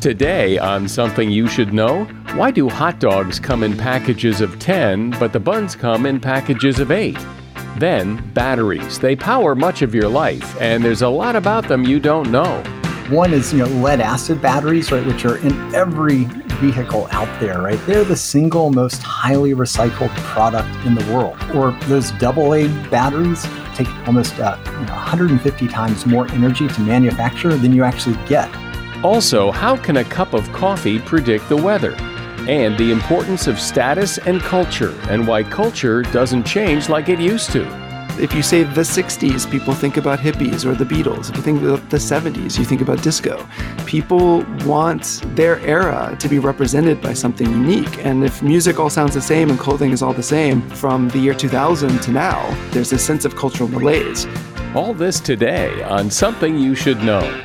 Today on Something You Should Know, why do hot dogs come in packages of 10, but the buns come in packages of 8? Then, batteries. They power much of your life, and there's a lot about them you don't know. One is, you know, lead acid batteries, right, which are in every vehicle out there, right? They're the single most highly recycled product in the world. Or those AA batteries take almost uh, you know, 150 times more energy to manufacture than you actually get. Also, how can a cup of coffee predict the weather? And the importance of status and culture, and why culture doesn't change like it used to. If you say the 60s, people think about hippies or the Beatles. If you think about the 70s, you think about disco. People want their era to be represented by something unique. And if music all sounds the same and clothing is all the same from the year 2000 to now, there's a sense of cultural malaise. All this today on Something You Should Know.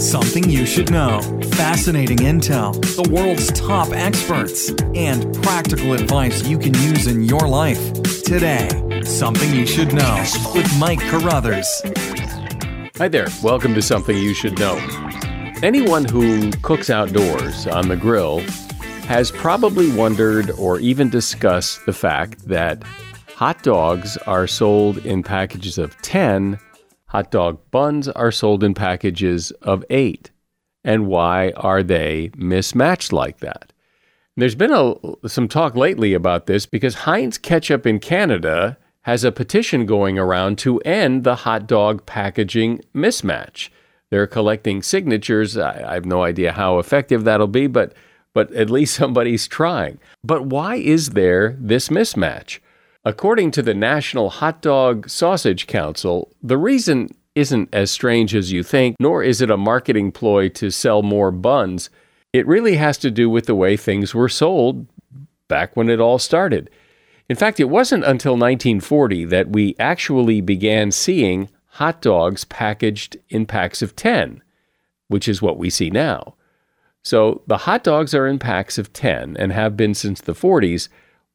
Something you should know. Fascinating intel, the world's top experts, and practical advice you can use in your life. Today, Something You Should Know with Mike Carruthers. Hi there. Welcome to Something You Should Know. Anyone who cooks outdoors on the grill has probably wondered or even discussed the fact that hot dogs are sold in packages of 10 Hot dog buns are sold in packages of eight. And why are they mismatched like that? There's been a, some talk lately about this because Heinz Ketchup in Canada has a petition going around to end the hot dog packaging mismatch. They're collecting signatures. I, I have no idea how effective that'll be, but but at least somebody's trying. But why is there this mismatch? According to the National Hot Dog Sausage Council, the reason isn't as strange as you think, nor is it a marketing ploy to sell more buns. It really has to do with the way things were sold back when it all started. In fact, it wasn't until 1940 that we actually began seeing hot dogs packaged in packs of 10, which is what we see now. So the hot dogs are in packs of 10 and have been since the 40s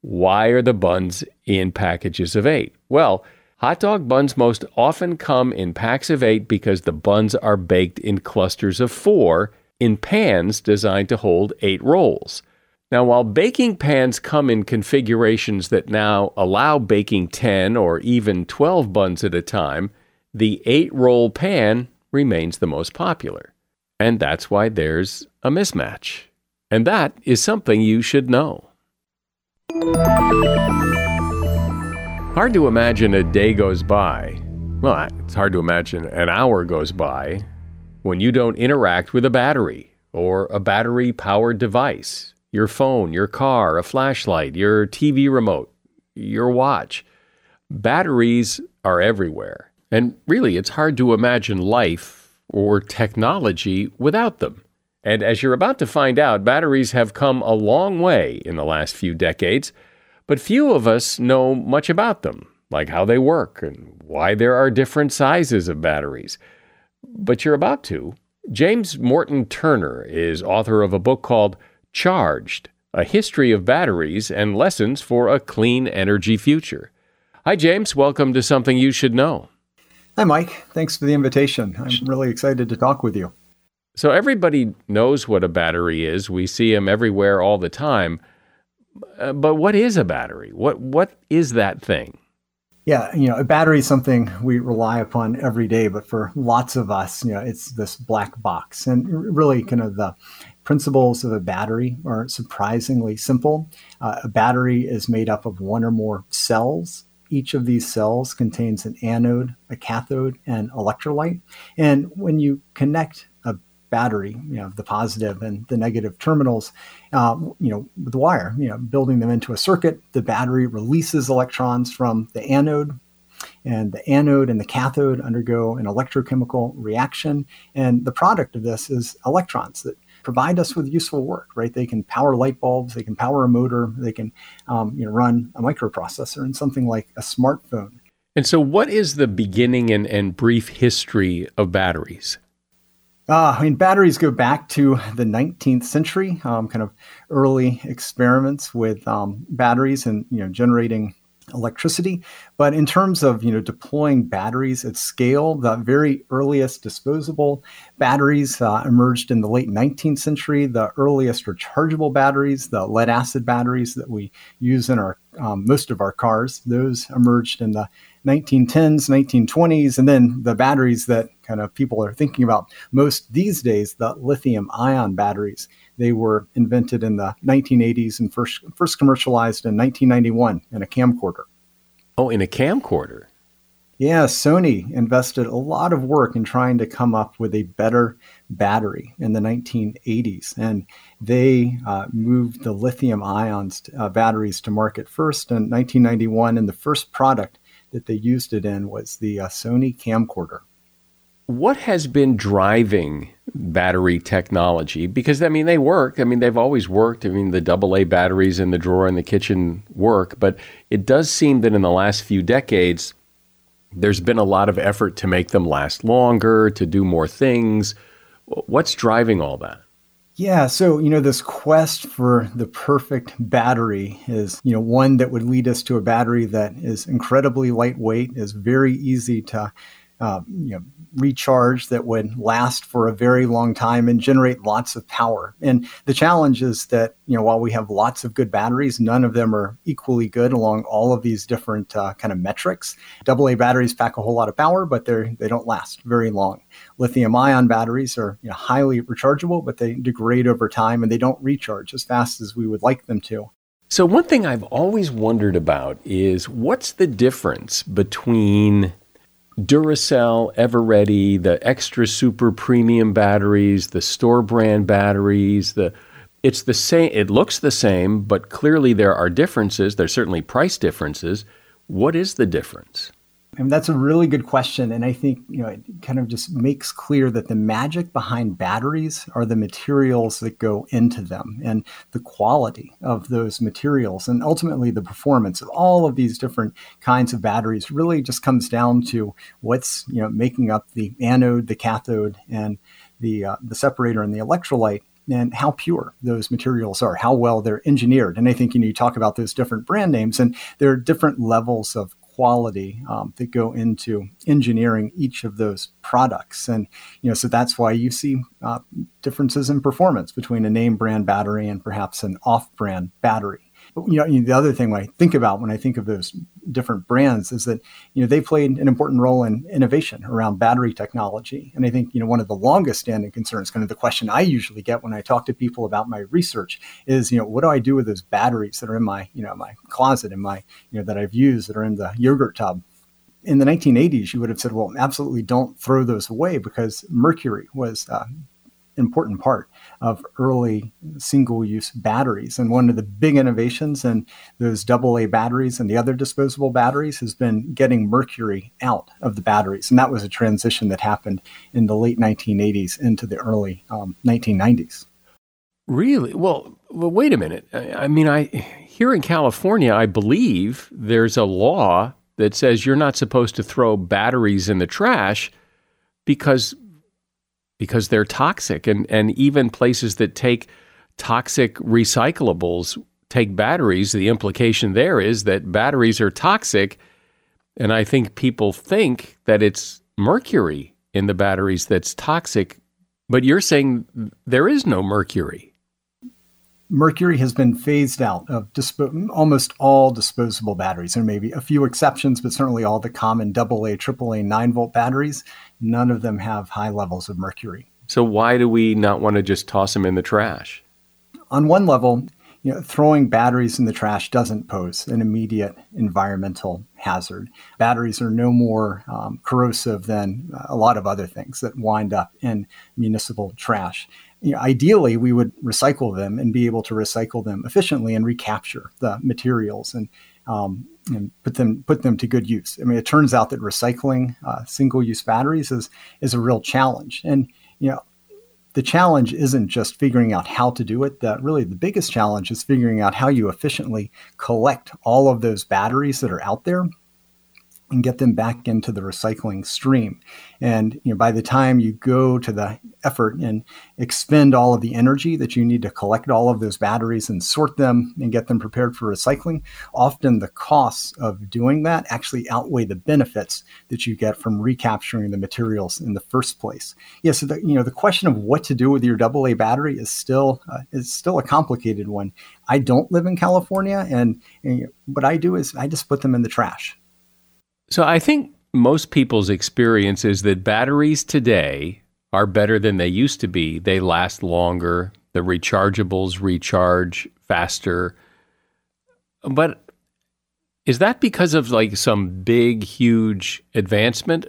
why are the buns in packages of eight? Well, hot dog buns most often come in packs of eight because the buns are baked in clusters of four in pans designed to hold eight rolls. Now, while baking pans come in configurations that now allow baking 10 or even 12 buns at a time, the 8 roll pan remains the most popular. And that's why there's a mismatch. And that is something you should know. Hard to imagine a day goes by. Well, it's hard to imagine an hour goes by when you don't interact with a battery or a battery powered device your phone, your car, a flashlight, your TV remote, your watch. Batteries are everywhere. And really, it's hard to imagine life or technology without them. And as you're about to find out, batteries have come a long way in the last few decades, but few of us know much about them, like how they work and why there are different sizes of batteries. But you're about to. James Morton Turner is author of a book called Charged A History of Batteries and Lessons for a Clean Energy Future. Hi, James. Welcome to Something You Should Know. Hi, Mike. Thanks for the invitation. I'm really excited to talk with you. So, everybody knows what a battery is. We see them everywhere all the time. Uh, but what is a battery? What, what is that thing? Yeah, you know, a battery is something we rely upon every day, but for lots of us, you know, it's this black box. And really, kind of the principles of a battery are surprisingly simple. Uh, a battery is made up of one or more cells. Each of these cells contains an anode, a cathode, and electrolyte. And when you connect battery, you know, the positive and the negative terminals, uh, you know, with the wire, you know, building them into a circuit. The battery releases electrons from the anode, and the anode and the cathode undergo an electrochemical reaction. And the product of this is electrons that provide us with useful work, right? They can power light bulbs, they can power a motor, they can, um, you know, run a microprocessor and something like a smartphone. And so, what is the beginning and, and brief history of batteries? Uh, I mean, batteries go back to the 19th century, um, kind of early experiments with um, batteries and you know generating electricity. But in terms of you know deploying batteries at scale, the very earliest disposable batteries uh, emerged in the late 19th century. The earliest rechargeable batteries, the lead acid batteries that we use in our um, most of our cars, those emerged in the 1910s, 1920s, and then the batteries that kind of people are thinking about most these days, the lithium ion batteries. They were invented in the 1980s and first first commercialized in 1991 in a camcorder. Oh, in a camcorder. Yeah, Sony invested a lot of work in trying to come up with a better battery in the 1980s, and they uh, moved the lithium ions uh, batteries to market first in 1991, and the first product that they used it in was the uh, Sony camcorder. What has been driving battery technology? Because I mean, they work. I mean, they've always worked. I mean, the AA batteries in the drawer in the kitchen work, but it does seem that in the last few decades, there's been a lot of effort to make them last longer, to do more things. What's driving all that? Yeah, so you know this quest for the perfect battery is you know one that would lead us to a battery that is incredibly lightweight, is very easy to uh, you know recharge that would last for a very long time and generate lots of power. And the challenge is that, you know, while we have lots of good batteries, none of them are equally good along all of these different uh, kind of metrics. AA batteries pack a whole lot of power, but they're, they don't last very long. Lithium ion batteries are you know, highly rechargeable, but they degrade over time and they don't recharge as fast as we would like them to. So, one thing I've always wondered about is what's the difference between Duracell, Eveready, the extra super premium batteries, the store brand batteries, the it's the same it looks the same, but clearly there are differences. There's certainly price differences. What is the difference? And that's a really good question. And I think, you know, it kind of just makes clear that the magic behind batteries are the materials that go into them and the quality of those materials. And ultimately, the performance of all of these different kinds of batteries really just comes down to what's, you know, making up the anode, the cathode, and the, uh, the separator and the electrolyte and how pure those materials are, how well they're engineered. And I think you know you talk about those different brand names, and there are different levels of quality um, that go into engineering each of those products. And, you know, so that's why you see uh, differences in performance between a name brand battery and perhaps an off brand battery you know, the other thing I think about when I think of those different brands is that you know they played an important role in innovation around battery technology. And I think you know one of the longest standing concerns, kind of the question I usually get when I talk to people about my research, is you know what do I do with those batteries that are in my you know my closet, in my you know that I've used that are in the yogurt tub in the 1980s, you would have said, well, absolutely don't throw those away because mercury was uh, important part of early single-use batteries. And one of the big innovations in those AA batteries and the other disposable batteries has been getting mercury out of the batteries. And that was a transition that happened in the late 1980s into the early um, 1990s. Really? Well, well, wait a minute. I, I mean, I here in California, I believe there's a law that says you're not supposed to throw batteries in the trash because because they're toxic. And and even places that take toxic recyclables take batteries the implication there is that batteries are toxic. And I think people think that it's mercury in the batteries that's toxic. But you're saying there is no mercury mercury has been phased out of dispo- almost all disposable batteries. There may be a few exceptions, but certainly all the common AA, AAA 9 volt batteries, none of them have high levels of mercury. So why do we not want to just toss them in the trash? On one level, you know, throwing batteries in the trash doesn't pose an immediate environmental hazard. Batteries are no more um, corrosive than a lot of other things that wind up in municipal trash you know, ideally we would recycle them and be able to recycle them efficiently and recapture the materials and um, and put them put them to good use. I mean, it turns out that recycling uh, single-use batteries is is a real challenge, and you know, the challenge isn't just figuring out how to do it. That really the biggest challenge is figuring out how you efficiently collect all of those batteries that are out there and get them back into the recycling stream. And you know, by the time you go to the effort and expend all of the energy that you need to collect all of those batteries and sort them and get them prepared for recycling, often the costs of doing that actually outweigh the benefits that you get from recapturing the materials in the first place. Yeah, so the, you know the question of what to do with your AA battery is still uh, is still a complicated one. I don't live in California, and, and what I do is I just put them in the trash. So I think most people's experience is that batteries today are better than they used to be. They last longer, the rechargeables recharge faster. But is that because of like some big, huge advancement?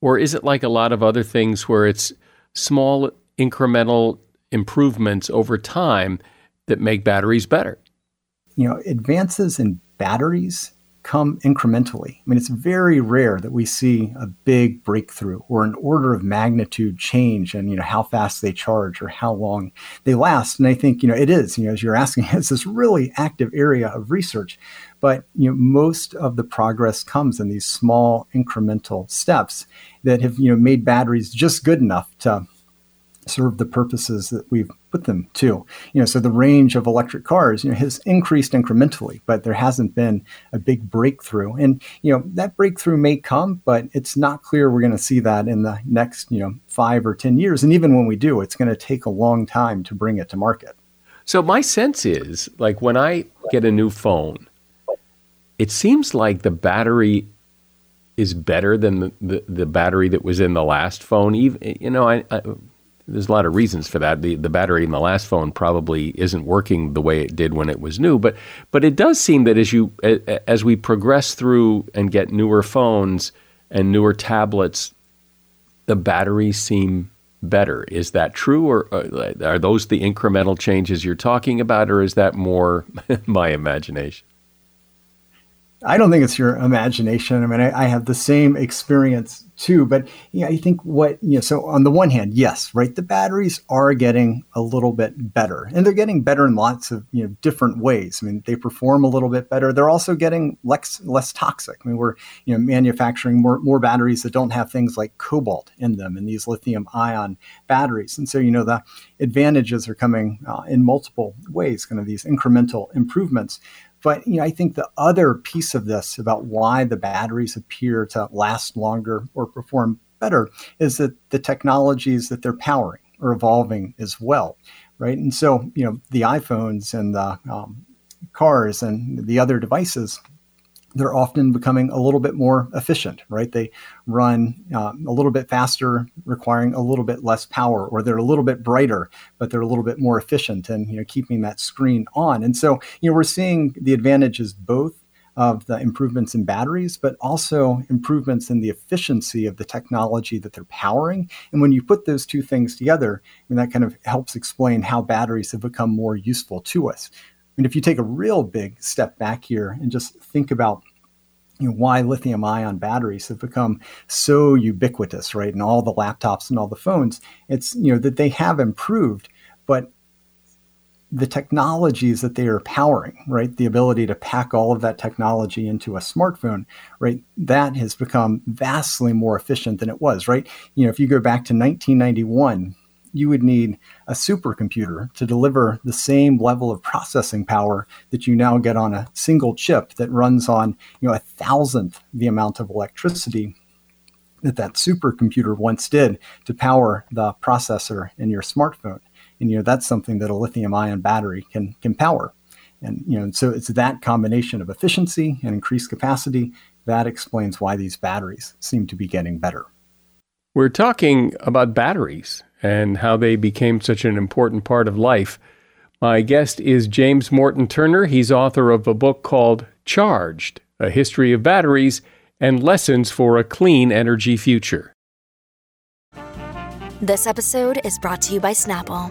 Or is it like a lot of other things where it's small incremental improvements over time that make batteries better? You know, advances in batteries come incrementally. I mean, it's very rare that we see a big breakthrough or an order of magnitude change in, you know, how fast they charge or how long they last. And I think, you know, it is, you know, as you're asking, it's this really active area of research. But, you know, most of the progress comes in these small incremental steps that have, you know, made batteries just good enough to serve the purposes that we've put them too. You know, so the range of electric cars, you know, has increased incrementally, but there hasn't been a big breakthrough. And you know, that breakthrough may come, but it's not clear we're going to see that in the next, you know, 5 or 10 years. And even when we do, it's going to take a long time to bring it to market. So my sense is, like when I get a new phone, it seems like the battery is better than the, the, the battery that was in the last phone. Even you know, I, I there's a lot of reasons for that. The the battery in the last phone probably isn't working the way it did when it was new, but but it does seem that as you as we progress through and get newer phones and newer tablets, the batteries seem better. Is that true, or uh, are those the incremental changes you're talking about, or is that more my imagination? I don't think it's your imagination. I mean, I, I have the same experience too. But yeah, I think what you know. So on the one hand, yes, right, the batteries are getting a little bit better, and they're getting better in lots of you know different ways. I mean, they perform a little bit better. They're also getting less less toxic. I mean, we're you know manufacturing more more batteries that don't have things like cobalt in them, and these lithium ion batteries. And so you know the advantages are coming uh, in multiple ways, kind of these incremental improvements. But you know, I think the other piece of this about why the batteries appear to last longer or perform better is that the technologies that they're powering are evolving as well, right? And so, you know, the iPhones and the um, cars and the other devices they're often becoming a little bit more efficient, right? They run uh, a little bit faster, requiring a little bit less power, or they're a little bit brighter, but they're a little bit more efficient and you know keeping that screen on. And so you know we're seeing the advantages both of the improvements in batteries, but also improvements in the efficiency of the technology that they're powering. And when you put those two things together, I mean, that kind of helps explain how batteries have become more useful to us. Mean, if you take a real big step back here and just think about you know, why lithium ion batteries have become so ubiquitous, right? In all the laptops and all the phones, it's, you know, that they have improved, but the technologies that they are powering, right? The ability to pack all of that technology into a smartphone, right? That has become vastly more efficient than it was, right? You know, if you go back to 1991, you would need a supercomputer to deliver the same level of processing power that you now get on a single chip that runs on, you know, a thousandth the amount of electricity that that supercomputer once did to power the processor in your smartphone. And you know that's something that a lithium-ion battery can can power. And you know, so it's that combination of efficiency and increased capacity that explains why these batteries seem to be getting better. We're talking about batteries and how they became such an important part of life. My guest is James Morton Turner. He's author of a book called Charged A History of Batteries and Lessons for a Clean Energy Future. This episode is brought to you by Snapple.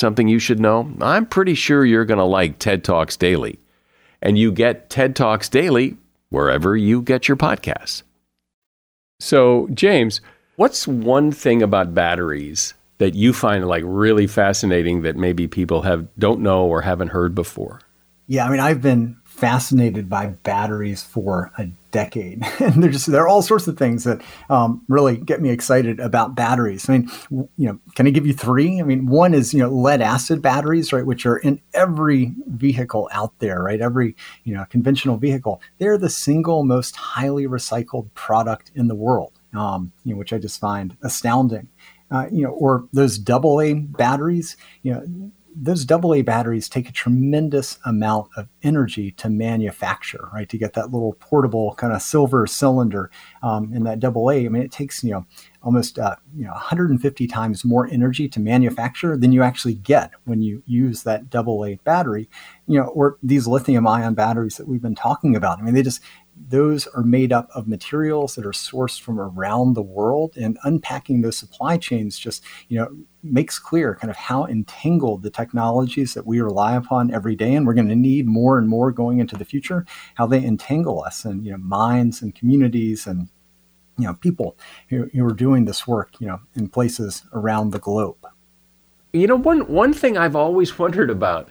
something you should know? I'm pretty sure you're going to like TED Talks Daily. And you get TED Talks Daily wherever you get your podcasts. So, James, what's one thing about batteries that you find like really fascinating that maybe people have don't know or haven't heard before? Yeah, I mean, I've been fascinated by batteries for a decade, and there's just there are all sorts of things that um, really get me excited about batteries. I mean, you know, can I give you three? I mean, one is you know lead acid batteries, right, which are in every vehicle out there, right? Every you know conventional vehicle. They're the single most highly recycled product in the world, um, you know, which I just find astounding. Uh, you know, or those double A batteries, you know, those AA batteries take a tremendous amount of energy to manufacture, right? To get that little portable kind of silver cylinder um, in that AA, I mean, it takes you know almost uh, you know 150 times more energy to manufacture than you actually get when you use that AA battery, you know, or these lithium-ion batteries that we've been talking about. I mean, they just those are made up of materials that are sourced from around the world and unpacking those supply chains just you know makes clear kind of how entangled the technologies that we rely upon every day and we're going to need more and more going into the future how they entangle us and you know minds and communities and you know people who, who are doing this work you know in places around the globe. You know one one thing i've always wondered about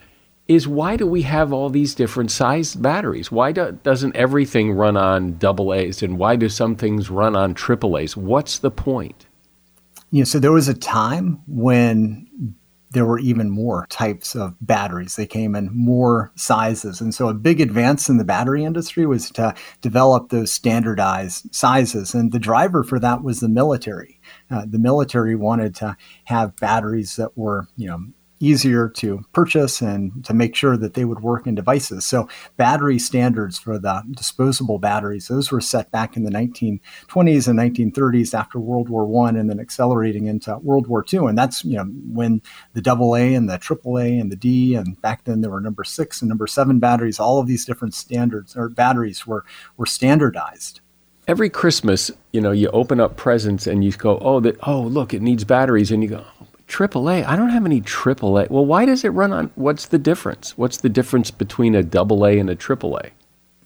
is why do we have all these different size batteries? Why do, doesn't everything run on double A's and why do some things run on triple A's? What's the point? You know, so there was a time when there were even more types of batteries. They came in more sizes. And so a big advance in the battery industry was to develop those standardized sizes. And the driver for that was the military. Uh, the military wanted to have batteries that were, you know, easier to purchase and to make sure that they would work in devices. So battery standards for the disposable batteries, those were set back in the 1920s and 1930s after World War One, and then accelerating into World War II. And that's you know when the AA and the AAA and the D, and back then there were number six and number seven batteries. All of these different standards or batteries were were standardized every Christmas, you know, you open up presents and you go, oh, that, oh, look, it needs batteries, and you go, AAA. I don't have any AAA. Well, why does it run on? What's the difference? What's the difference between a AA and a AAA?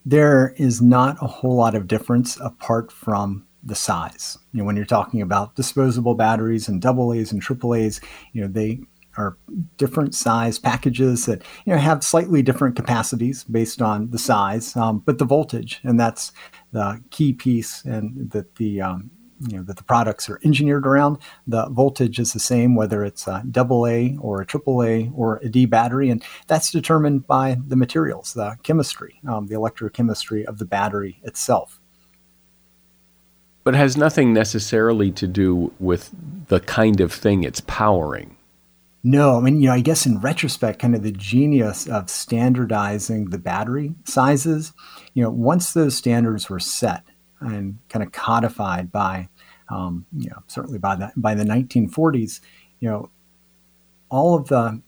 There is not a whole lot of difference apart from the size. You know, when you're talking about disposable batteries and AA's and AAA's, you know, they are different size packages that you know have slightly different capacities based on the size, um, but the voltage, and that's the key piece, and that the um, you know that the products are engineered around. The voltage is the same whether it's a double A or a triple A or a D battery, and that's determined by the materials, the chemistry, um, the electrochemistry of the battery itself. But it has nothing necessarily to do with the kind of thing it's powering. No, I mean, you know, I guess in retrospect, kind of the genius of standardizing the battery sizes, you know, once those standards were set and kind of codified by um, you know, certainly by the by the 1940s, you know, all of the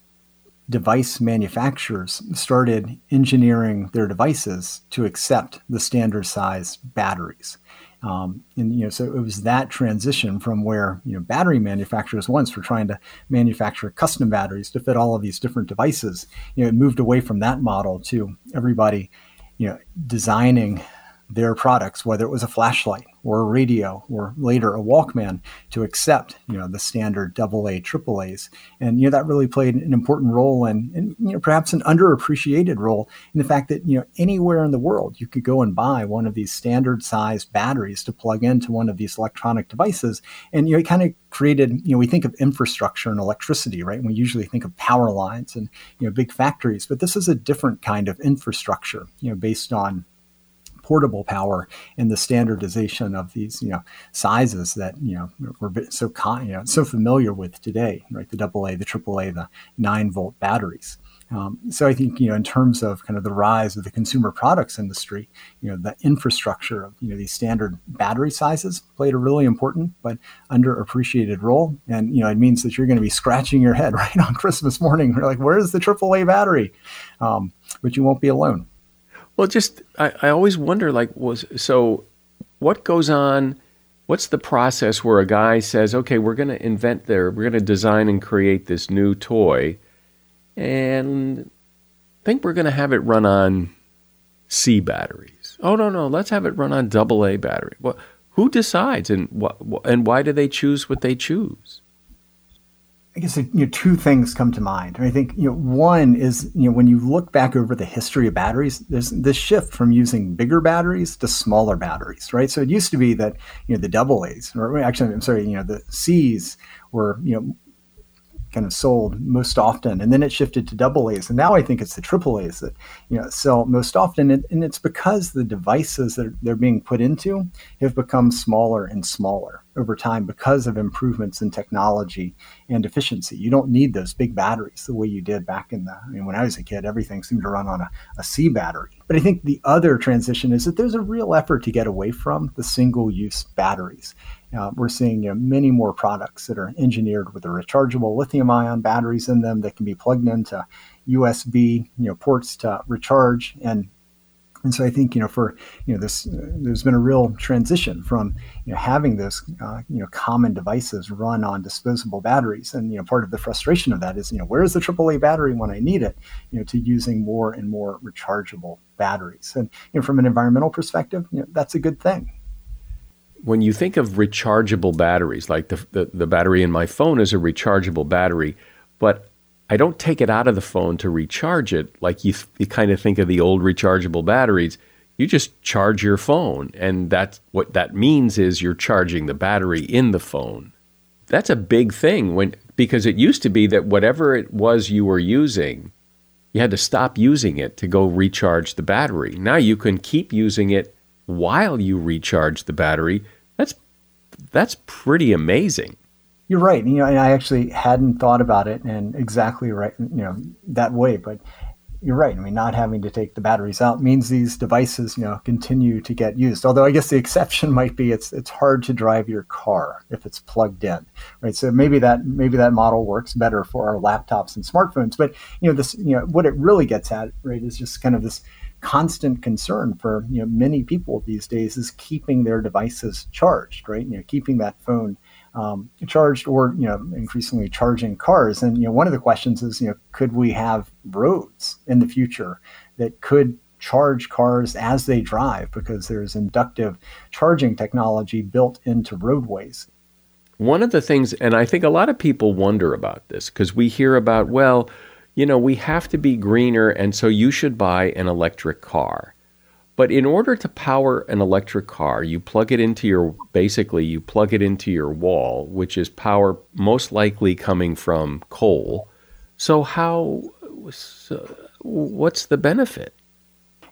device manufacturers started engineering their devices to accept the standard size batteries. Um, and you know, so it was that transition from where you know battery manufacturers once were trying to manufacture custom batteries to fit all of these different devices. You know, it moved away from that model to everybody, you know, designing their products, whether it was a flashlight or a radio or later a Walkman, to accept you know the standard AA, AAA's, and you know that really played an important role and, and you know perhaps an underappreciated role in the fact that you know anywhere in the world you could go and buy one of these standard sized batteries to plug into one of these electronic devices, and you know it kind of created you know we think of infrastructure and electricity right? We usually think of power lines and you know big factories. But this is a different kind of infrastructure you know based on portable power and the standardization of these you know sizes that you know we're so con- you know so familiar with today, right? The AA, the AAA, the nine volt batteries. Um, so I think you know in terms of kind of the rise of the consumer products industry, you know the infrastructure of you know these standard battery sizes played a really important but underappreciated role, and you know it means that you're going to be scratching your head right on Christmas morning. We're like, where's the AAA battery? Um, but you won't be alone. Well, just I, I always wonder, like, was so what goes on? What's the process where a guy says, "Okay, we're going to invent there, we're going to design and create this new toy, and think we're going to have it run on C batteries." Oh no, no, let's have it run on double A battery. Well, who decides, and what, and why do they choose what they choose? I guess you know, two things come to mind. I think you know one is you know when you look back over the history of batteries, there's this shift from using bigger batteries to smaller batteries, right? So it used to be that you know the double A's, or actually I'm sorry, you know the C's were you know kind of sold most often, and then it shifted to double A's, and now I think it's the triple A's that you know sell most often, and, and it's because the devices that they're being put into have become smaller and smaller over time because of improvements in technology and efficiency. You don't need those big batteries the way you did back in the I mean, when I was a kid. Everything seemed to run on a, a C battery. But I think the other transition is that there's a real effort to get away from the single-use batteries uh, we're seeing you know, many more products that are engineered with the rechargeable lithium-ion batteries in them that can be plugged into USB you know ports to recharge and and so I think you know for you know this uh, there's been a real transition from you know having those uh, you know common devices run on disposable batteries and you know part of the frustration of that is you know where's the AAA battery when I need it you know to using more and more rechargeable batteries and you know from an environmental perspective you know that's a good thing when you think of rechargeable batteries, like the, the, the, battery in my phone is a rechargeable battery, but I don't take it out of the phone to recharge it like you, th- you kind of think of the old rechargeable batteries. You just charge your phone, and that's what that means is you're charging the battery in the phone. That's a big thing when because it used to be that whatever it was you were using, you had to stop using it to go recharge the battery. Now you can keep using it while you recharge the battery that's that's pretty amazing. You're right. You know, and I actually hadn't thought about it and exactly right, you know, that way. But you're right. I mean, not having to take the batteries out means these devices, you know, continue to get used. Although I guess the exception might be it's it's hard to drive your car if it's plugged in, right? So maybe that maybe that model works better for our laptops and smartphones. But you know, this you know what it really gets at, right, is just kind of this constant concern for you know many people these days is keeping their devices charged, right? You know, keeping that phone um, charged or you know increasingly charging cars. And you know one of the questions is you know could we have roads in the future that could charge cars as they drive because there's inductive charging technology built into roadways. One of the things, and I think a lot of people wonder about this because we hear about, well, you know, we have to be greener, and so you should buy an electric car. But in order to power an electric car, you plug it into your basically you plug it into your wall, which is power most likely coming from coal. So how so what's the benefit?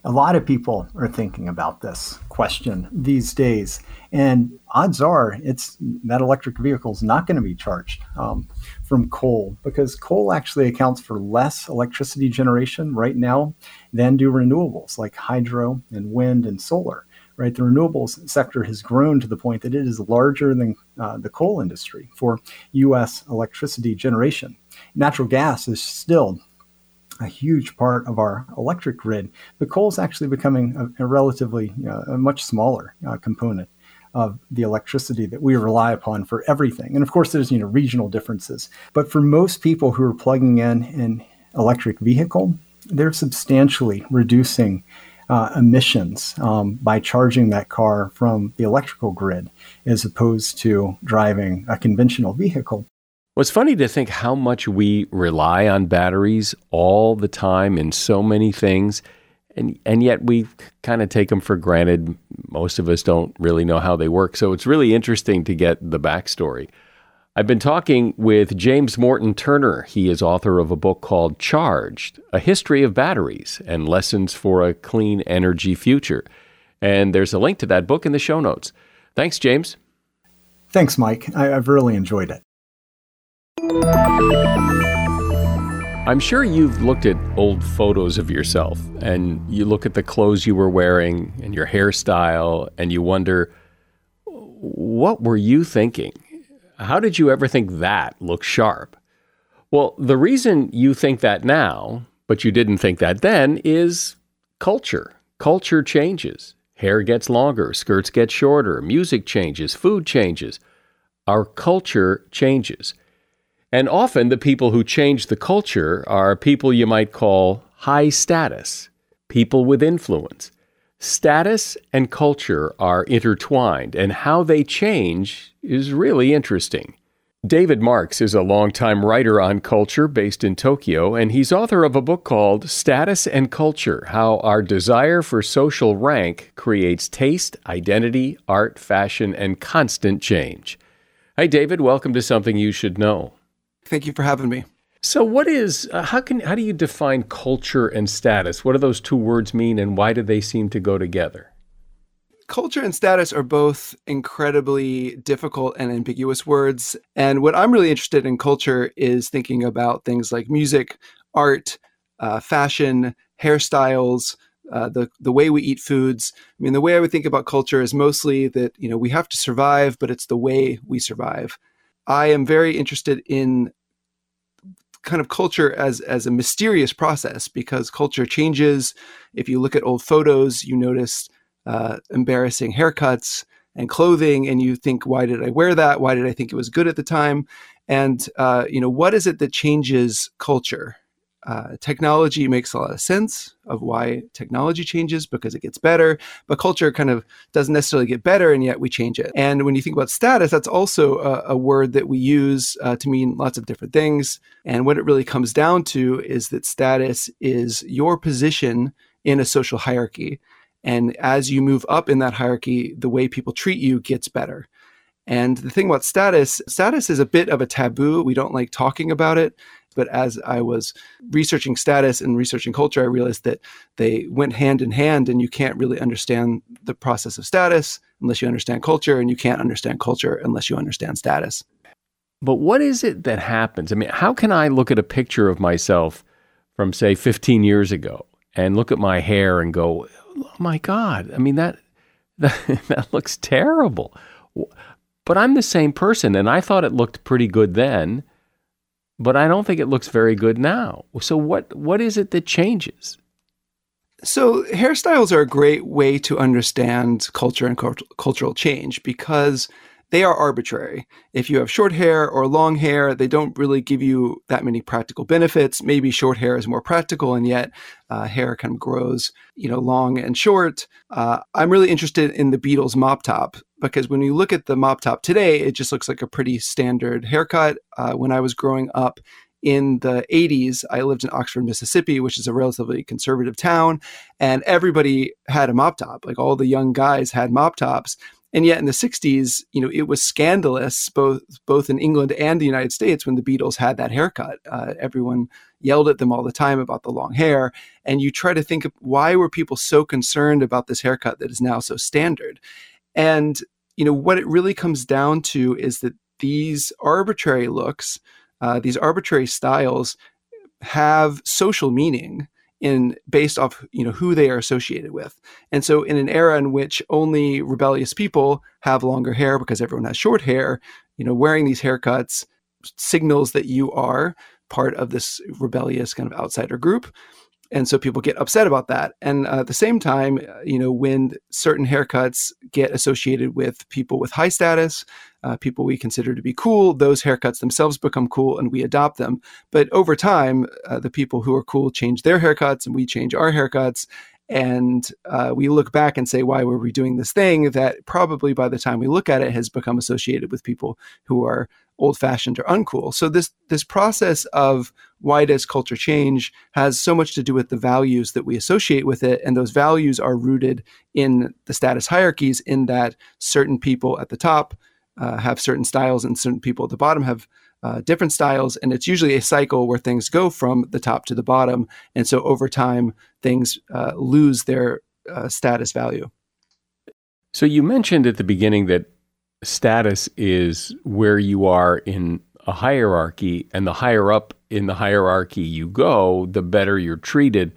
A lot of people are thinking about this question these days, and odds are it's that electric vehicle is not going to be charged. Um, from coal because coal actually accounts for less electricity generation right now than do renewables like hydro and wind and solar. Right, the renewables sector has grown to the point that it is larger than uh, the coal industry for U.S. electricity generation. Natural gas is still a huge part of our electric grid, but coal is actually becoming a, a relatively uh, a much smaller uh, component of the electricity that we rely upon for everything. And of course, there's you know regional differences. But for most people who are plugging in an electric vehicle, they're substantially reducing uh, emissions um, by charging that car from the electrical grid as opposed to driving a conventional vehicle. Well, it's funny to think how much we rely on batteries all the time in so many things and and yet we kind of take them for granted. Most of us don't really know how they work, so it's really interesting to get the backstory. I've been talking with James Morton Turner. He is author of a book called Charged: A History of Batteries and Lessons for a Clean Energy Future. And there's a link to that book in the show notes. Thanks, James. Thanks, Mike. I, have really enjoyed it. I'm sure you've looked at old photos of yourself and you look at the clothes you were wearing and your hairstyle and you wonder, what were you thinking? How did you ever think that looked sharp? Well, the reason you think that now, but you didn't think that then, is culture. Culture changes. Hair gets longer, skirts get shorter, music changes, food changes. Our culture changes. And often the people who change the culture are people you might call high status, people with influence. Status and culture are intertwined, and how they change is really interesting. David Marx is a longtime writer on culture based in Tokyo, and he's author of a book called Status and Culture How Our Desire for Social Rank Creates Taste, Identity, Art, Fashion, and Constant Change. Hi, David. Welcome to Something You Should Know. Thank you for having me. So, what is uh, how can how do you define culture and status? What do those two words mean, and why do they seem to go together? Culture and status are both incredibly difficult and ambiguous words. And what I'm really interested in culture is thinking about things like music, art, uh, fashion, hairstyles, uh, the the way we eat foods. I mean, the way I would think about culture is mostly that you know we have to survive, but it's the way we survive. I am very interested in kind of culture as as a mysterious process because culture changes. If you look at old photos, you notice uh, embarrassing haircuts and clothing, and you think, "Why did I wear that? Why did I think it was good at the time?" And uh, you know, what is it that changes culture? Uh, technology makes a lot of sense of why technology changes because it gets better, but culture kind of doesn't necessarily get better, and yet we change it. And when you think about status, that's also a, a word that we use uh, to mean lots of different things. And what it really comes down to is that status is your position in a social hierarchy. And as you move up in that hierarchy, the way people treat you gets better. And the thing about status, status is a bit of a taboo. We don't like talking about it. But as I was researching status and researching culture, I realized that they went hand in hand, and you can't really understand the process of status unless you understand culture, and you can't understand culture unless you understand status. But what is it that happens? I mean, how can I look at a picture of myself from say 15 years ago and look at my hair and go, "Oh my god, I mean that that, that looks terrible." But I'm the same person and I thought it looked pretty good then, but I don't think it looks very good now. So what what is it that changes? So, hairstyles are a great way to understand culture and cult- cultural change because they are arbitrary. If you have short hair or long hair, they don't really give you that many practical benefits. Maybe short hair is more practical, and yet uh, hair kind of grows, you know, long and short. Uh, I'm really interested in the Beatles mop top because when you look at the mop top today, it just looks like a pretty standard haircut. Uh, when I was growing up, in the 80s, I lived in Oxford, Mississippi, which is a relatively conservative town, and everybody had a mop top. Like all the young guys had mop tops. And yet in the 60s, you know, it was scandalous both both in England and the United States when the Beatles had that haircut. Uh, everyone yelled at them all the time about the long hair. And you try to think of why were people so concerned about this haircut that is now so standard? And, you know, what it really comes down to is that these arbitrary looks, uh, these arbitrary styles have social meaning in based off you know who they are associated with. And so in an era in which only rebellious people have longer hair because everyone has short hair you know wearing these haircuts signals that you are part of this rebellious kind of outsider group and so people get upset about that. And uh, at the same time uh, you know when certain haircuts get associated with people with high status uh, people we consider to be cool those haircuts themselves become cool and we adopt them. But over time uh, the people who are cool change their haircuts and we change our haircuts. And uh, we look back and say why were we doing this thing? That probably by the time we look at it has become associated with people who are old fashioned or uncool. So this this process of why does culture change has so much to do with the values that we associate with it, and those values are rooted in the status hierarchies. In that certain people at the top uh, have certain styles, and certain people at the bottom have uh, different styles, and it's usually a cycle where things go from the top to the bottom, and so over time things uh, lose their uh, status value. So you mentioned at the beginning that status is where you are in a hierarchy, and the higher up in the hierarchy you go, the better you're treated.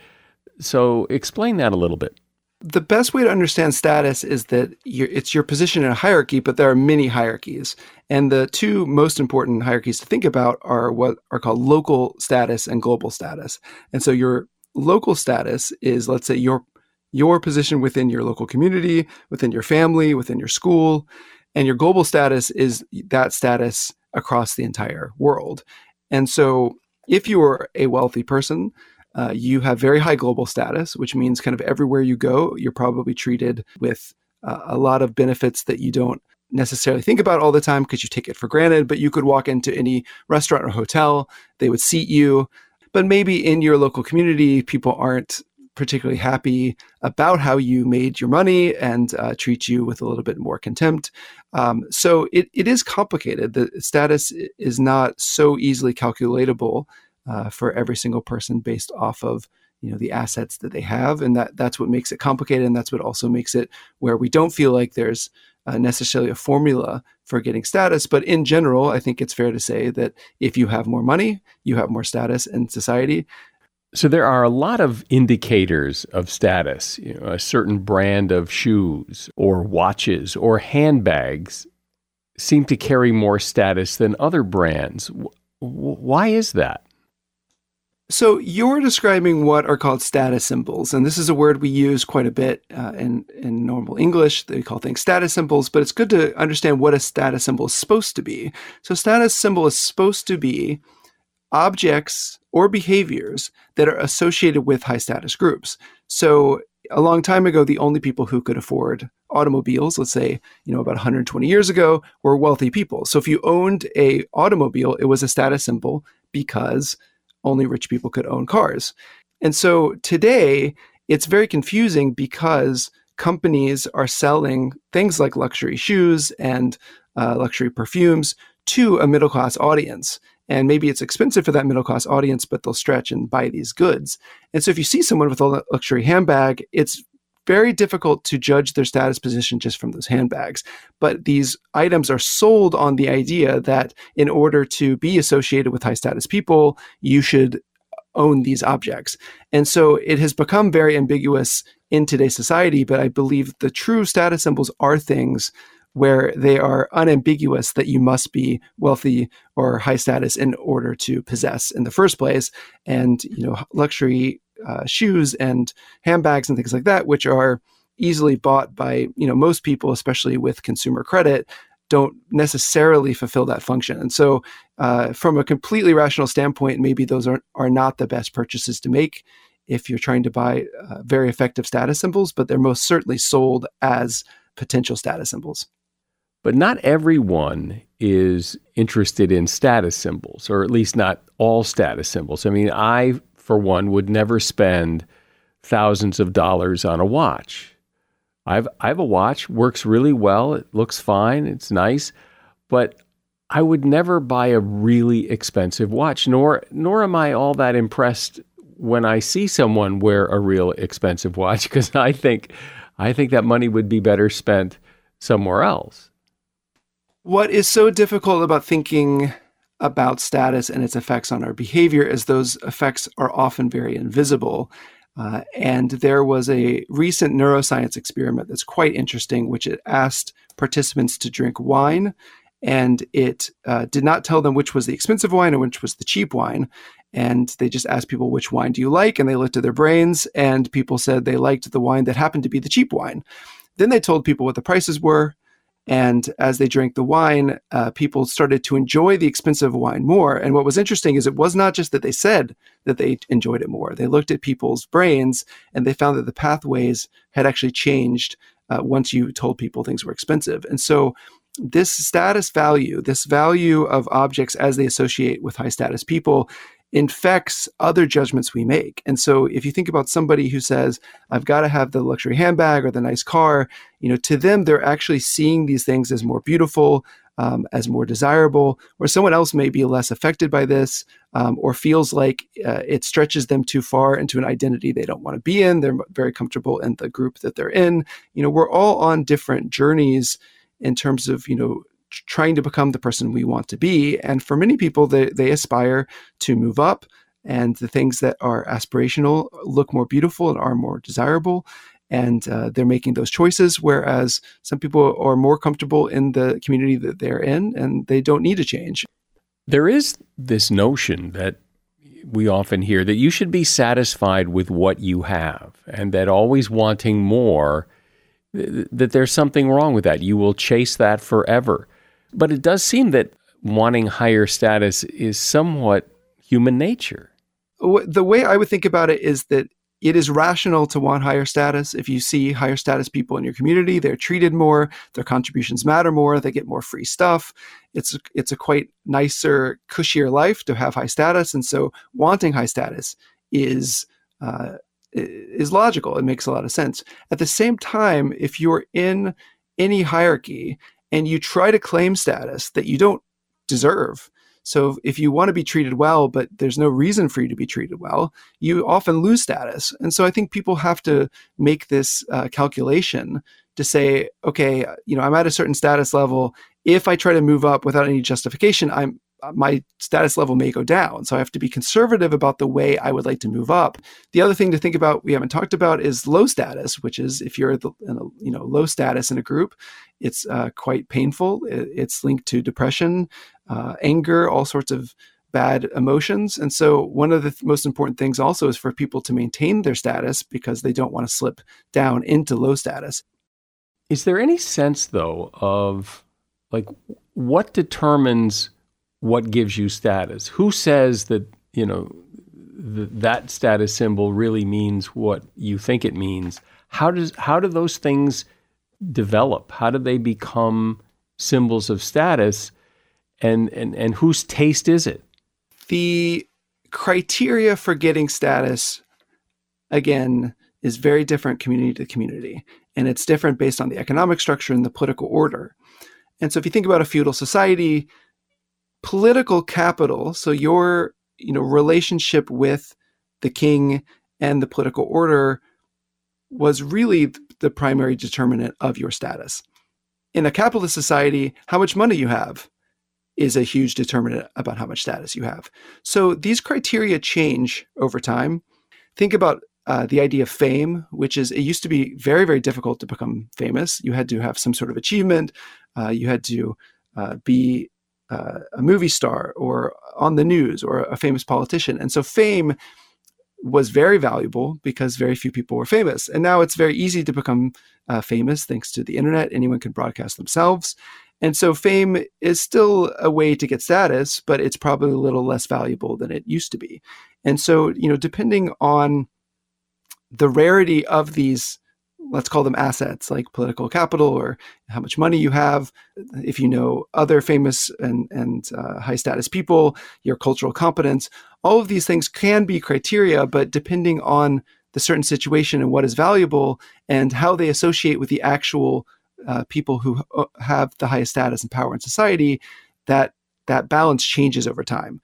So, explain that a little bit. The best way to understand status is that it's your position in a hierarchy, but there are many hierarchies. And the two most important hierarchies to think about are what are called local status and global status. And so, your local status is, let's say, your your position within your local community, within your family, within your school. And your global status is that status across the entire world. And so, if you are a wealthy person, uh, you have very high global status, which means kind of everywhere you go, you're probably treated with uh, a lot of benefits that you don't necessarily think about all the time because you take it for granted. But you could walk into any restaurant or hotel, they would seat you. But maybe in your local community, people aren't particularly happy about how you made your money and uh, treat you with a little bit more contempt. Um, so it, it is complicated. The status is not so easily calculatable uh, for every single person based off of you know the assets that they have, and that that's what makes it complicated, and that's what also makes it where we don't feel like there's uh, necessarily a formula for getting status. But in general, I think it's fair to say that if you have more money, you have more status in society. So there are a lot of indicators of status. You know, a certain brand of shoes or watches or handbags seem to carry more status than other brands. why is that? So you're describing what are called status symbols, and this is a word we use quite a bit uh, in in normal English. They call things status symbols, but it's good to understand what a status symbol is supposed to be. So status symbol is supposed to be objects or behaviors that are associated with high status groups. So a long time ago, the only people who could afford automobiles, let's say, you know, about 120 years ago, were wealthy people. So if you owned a automobile, it was a status symbol because only rich people could own cars. And so today, it's very confusing because companies are selling things like luxury shoes and uh, luxury perfumes to a middle class audience. And maybe it's expensive for that middle class audience, but they'll stretch and buy these goods. And so if you see someone with a luxury handbag, it's very difficult to judge their status position just from those handbags. But these items are sold on the idea that in order to be associated with high status people, you should own these objects. And so it has become very ambiguous in today's society, but I believe the true status symbols are things where they are unambiguous that you must be wealthy or high status in order to possess in the first place. And, you know, luxury uh, shoes and handbags and things like that, which are easily bought by, you know, most people, especially with consumer credit, don't necessarily fulfill that function. And so, uh, from a completely rational standpoint, maybe those are, are not the best purchases to make if you're trying to buy uh, very effective status symbols, but they're most certainly sold as potential status symbols. But not everyone is interested in status symbols, or at least not all status symbols. I mean, I, for one, would never spend thousands of dollars on a watch. I've I have a watch, works really well, it looks fine, it's nice, but I would never buy a really expensive watch, nor nor am I all that impressed when I see someone wear a real expensive watch because I think I think that money would be better spent somewhere else. What is so difficult about thinking about status and its effects on our behavior is those effects are often very invisible. Uh, and there was a recent neuroscience experiment that's quite interesting, which it asked participants to drink wine, and it uh, did not tell them which was the expensive wine and which was the cheap wine. And they just asked people, which wine do you like? And they looked at their brains, and people said they liked the wine that happened to be the cheap wine. Then they told people what the prices were, and as they drank the wine, uh, people started to enjoy the expensive wine more. And what was interesting is it was not just that they said that they enjoyed it more. They looked at people's brains and they found that the pathways had actually changed uh, once you told people things were expensive. And so this status value, this value of objects as they associate with high status people, infects other judgments we make. And so if you think about somebody who says, I've got to have the luxury handbag or the nice car, you know, to them, they're actually seeing these things as more beautiful, um, as more desirable, or someone else may be less affected by this um, or feels like uh, it stretches them too far into an identity they don't want to be in. They're very comfortable in the group that they're in. You know, we're all on different journeys in terms of, you know, trying to become the person we want to be. And for many people, they, they aspire to move up, and the things that are aspirational look more beautiful and are more desirable. And uh, they're making those choices, whereas some people are more comfortable in the community that they're in and they don't need to change. There is this notion that we often hear that you should be satisfied with what you have, and that always wanting more, that there's something wrong with that. You will chase that forever. But it does seem that wanting higher status is somewhat human nature. The way I would think about it is that it is rational to want higher status. If you see higher status people in your community, they're treated more, their contributions matter more, they get more free stuff. It's it's a quite nicer, cushier life to have high status, and so wanting high status is uh, is logical. It makes a lot of sense. At the same time, if you're in any hierarchy and you try to claim status that you don't deserve. So if you want to be treated well, but there's no reason for you to be treated well, you often lose status. And so I think people have to make this uh, calculation to say, okay, you know, I'm at a certain status level. If I try to move up without any justification, I'm uh, my status level may go down. So I have to be conservative about the way I would like to move up. The other thing to think about we haven't talked about is low status, which is if you're the, in a, you know low status in a group, it's uh, quite painful. it's linked to depression, uh, anger, all sorts of bad emotions. And so one of the th- most important things also is for people to maintain their status because they don't want to slip down into low status. Is there any sense though of like what determines what gives you status? Who says that, you know, th- that status symbol really means what you think it means? How does how do those things develop? How do they become symbols of status? And and and whose taste is it? The criteria for getting status again is very different community to community and it's different based on the economic structure and the political order. And so if you think about a feudal society, political capital, so your you know relationship with the king and the political order was really the primary determinant of your status. In a capitalist society, how much money you have is a huge determinant about how much status you have. So these criteria change over time. Think about uh, the idea of fame, which is it used to be very, very difficult to become famous. You had to have some sort of achievement. Uh, you had to uh, be uh, a movie star or on the news or a famous politician. And so fame was very valuable because very few people were famous. And now it's very easy to become uh, famous thanks to the internet. Anyone can broadcast themselves. And so fame is still a way to get status, but it's probably a little less valuable than it used to be. And so, you know, depending on the rarity of these let's call them assets like political capital or how much money you have. If you know other famous and, and uh, high status people, your cultural competence, all of these things can be criteria, but depending on the certain situation and what is valuable and how they associate with the actual uh, people who uh, have the highest status and power in society, that that balance changes over time.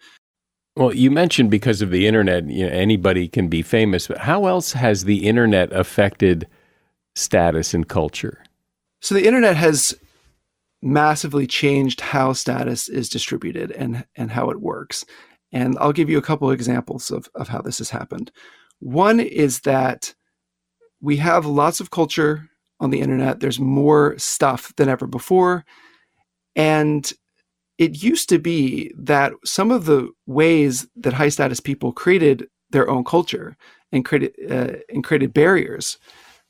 Well, you mentioned because of the internet, you know, anybody can be famous, but how else has the internet affected status and culture? So the internet has massively changed how status is distributed and, and how it works. And I'll give you a couple of examples of, of how this has happened. One is that we have lots of culture on the internet. There's more stuff than ever before. And it used to be that some of the ways that high status people created their own culture and created uh, and created barriers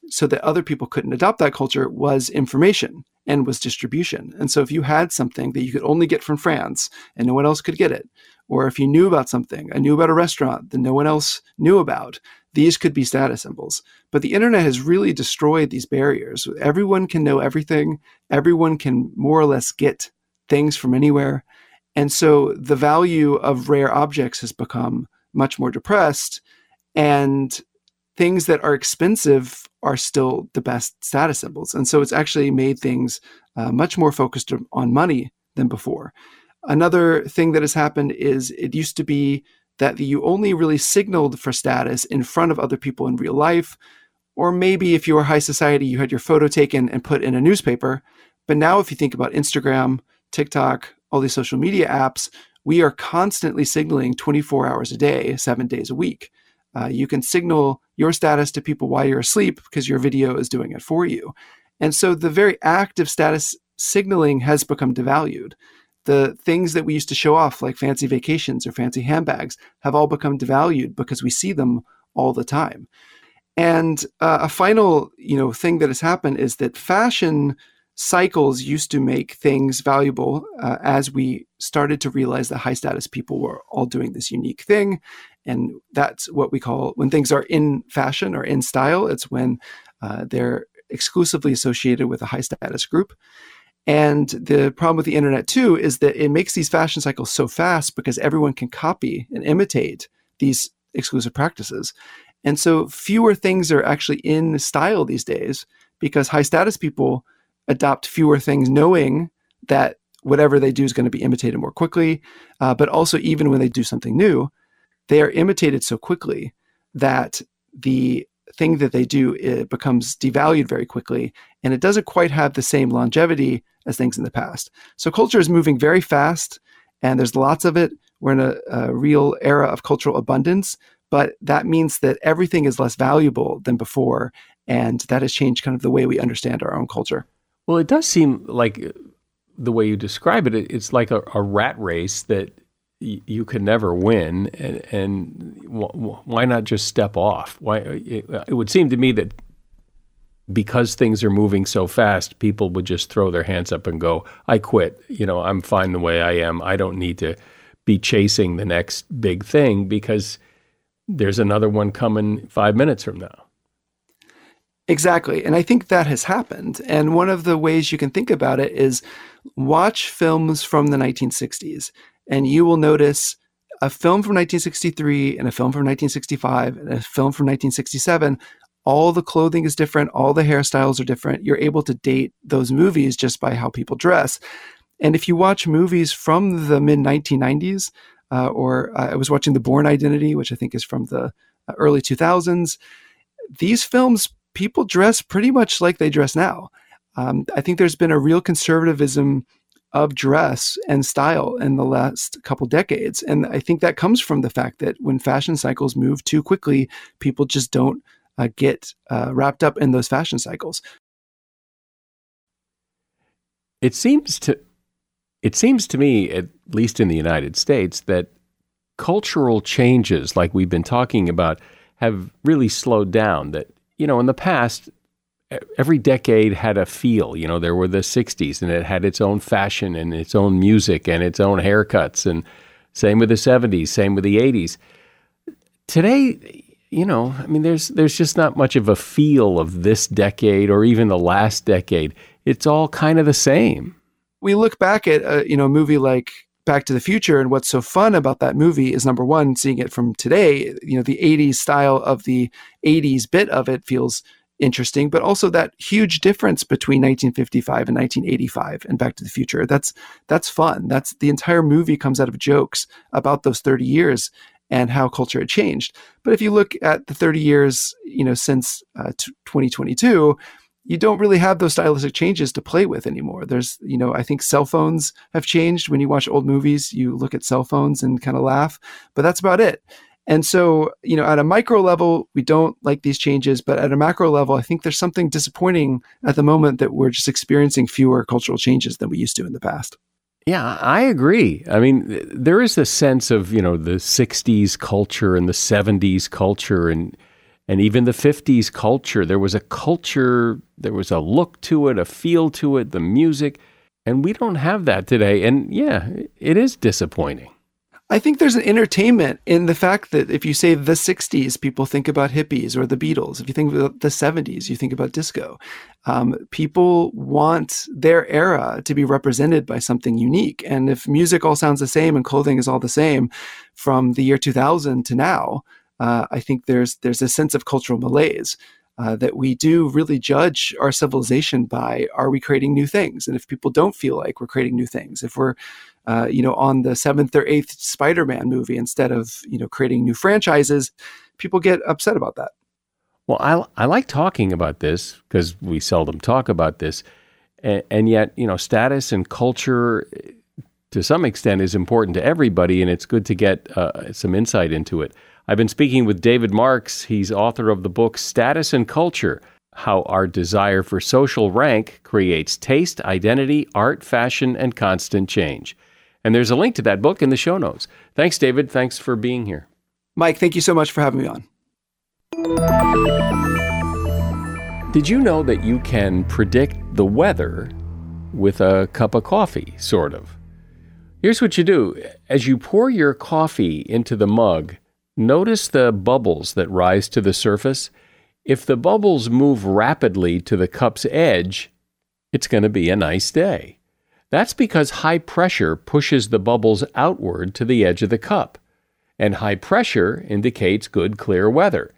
so that other people couldn't adopt that culture was information and was distribution. And so if you had something that you could only get from France and no one else could get it, or if you knew about something, I knew about a restaurant that no one else knew about, these could be status symbols. But the internet has really destroyed these barriers. Everyone can know everything, everyone can more or less get things from anywhere. And so the value of rare objects has become much more depressed. And things that are expensive are still the best status symbols. And so it's actually made things uh, much more focused on money than before. Another thing that has happened is it used to be that you only really signaled for status in front of other people in real life. Or maybe if you were high society, you had your photo taken and put in a newspaper. But now, if you think about Instagram, TikTok, all these social media apps, we are constantly signaling 24 hours a day, seven days a week. Uh, you can signal your status to people while you're asleep because your video is doing it for you. And so the very act of status signaling has become devalued. The things that we used to show off, like fancy vacations or fancy handbags, have all become devalued because we see them all the time. And uh, a final, you know, thing that has happened is that fashion cycles used to make things valuable uh, as we started to realize that high status people were all doing this unique thing and that's what we call when things are in fashion or in style it's when uh, they're exclusively associated with a high status group. And the problem with the internet too is that it makes these fashion cycles so fast because everyone can copy and imitate these exclusive practices. And so fewer things are actually in style these days because high status people adopt fewer things knowing that whatever they do is going to be imitated more quickly uh, but also even when they do something new they are imitated so quickly that the thing that they do it becomes devalued very quickly and it doesn't quite have the same longevity as things in the past. So culture is moving very fast and there's lots of it. We're in a, a real era of cultural abundance but that means that everything is less valuable than before and that has changed kind of the way we understand our own culture. Well it does seem like the way you describe it it's like a, a rat race that you can never win, and, and why not just step off? Why it, it would seem to me that because things are moving so fast, people would just throw their hands up and go, "I quit. You know, I'm fine the way I am. I don't need to be chasing the next big thing because there's another one coming five minutes from now." Exactly. And I think that has happened. And one of the ways you can think about it is watch films from the 1960s and you will notice a film from 1963 and a film from 1965 and a film from 1967 all the clothing is different. All the hairstyles are different. You're able to date those movies just by how people dress. And if you watch movies from the mid 1990s uh, or uh, i was watching the bourne identity which i think is from the uh, early 2000s these films people dress pretty much like they dress now. Um, I think there's been a real conservatism of dress and style in the last couple decades. And I think that comes from the fact that when fashion cycles move too quickly, people just don't uh, get uh, wrapped up in those fashion cycles. It seems to it seems to me, at least in the United States, that cultural changes like we've been talking about have really slowed down. That, you know, in the past, every decade had a feel. You know, there were the 60s and it had its own fashion and its own music and its own haircuts. And same with the 70s, same with the 80s. Today, you know, I mean, there's there's just not much of a feel of this decade or even the last decade. It's all kind of the same. We look back at a, you know a movie like Back to the Future, and what's so fun about that movie is number one, seeing it from today. You know, the '80s style of the '80s bit of it feels interesting, but also that huge difference between 1955 and 1985 and Back to the Future. That's that's fun. That's the entire movie comes out of jokes about those 30 years and how culture had changed. But if you look at the 30 years, you know, since uh, t- 2022, you don't really have those stylistic changes to play with anymore. There's, you know, I think cell phones have changed. When you watch old movies, you look at cell phones and kind of laugh, but that's about it. And so, you know, at a micro level, we don't like these changes, but at a macro level, I think there's something disappointing at the moment that we're just experiencing fewer cultural changes than we used to in the past. Yeah, I agree. I mean, there is a sense of, you know, the 60s culture and the 70s culture and and even the 50s culture. There was a culture, there was a look to it, a feel to it, the music, and we don't have that today. And yeah, it is disappointing. I think there's an entertainment in the fact that if you say the 60s, people think about hippies or the Beatles. If you think about the 70s, you think about disco. Um, people want their era to be represented by something unique. And if music all sounds the same and clothing is all the same from the year 2000 to now, uh, I think there's there's a sense of cultural malaise. Uh, that we do really judge our civilization by are we creating new things and if people don't feel like we're creating new things if we're uh, you know, on the seventh or eighth Spider-Man movie instead of you know creating new franchises, people get upset about that. Well, I I like talking about this because we seldom talk about this, and, and yet you know, status and culture to some extent is important to everybody, and it's good to get uh, some insight into it. I've been speaking with David Marx. He's author of the book Status and Culture How Our Desire for Social Rank Creates Taste, Identity, Art, Fashion, and Constant Change. And there's a link to that book in the show notes. Thanks, David. Thanks for being here. Mike, thank you so much for having me on. Did you know that you can predict the weather with a cup of coffee, sort of? Here's what you do as you pour your coffee into the mug, notice the bubbles that rise to the surface. If the bubbles move rapidly to the cup's edge, it's going to be a nice day. That's because high pressure pushes the bubbles outward to the edge of the cup, and high pressure indicates good clear weather.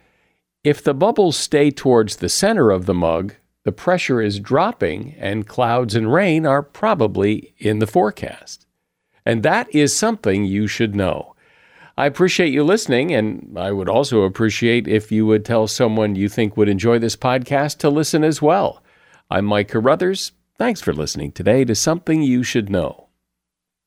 If the bubbles stay towards the center of the mug, the pressure is dropping and clouds and rain are probably in the forecast. And that is something you should know. I appreciate you listening, and I would also appreciate if you would tell someone you think would enjoy this podcast to listen as well. I'm Mike Carruthers. Thanks for listening today to Something You Should Know.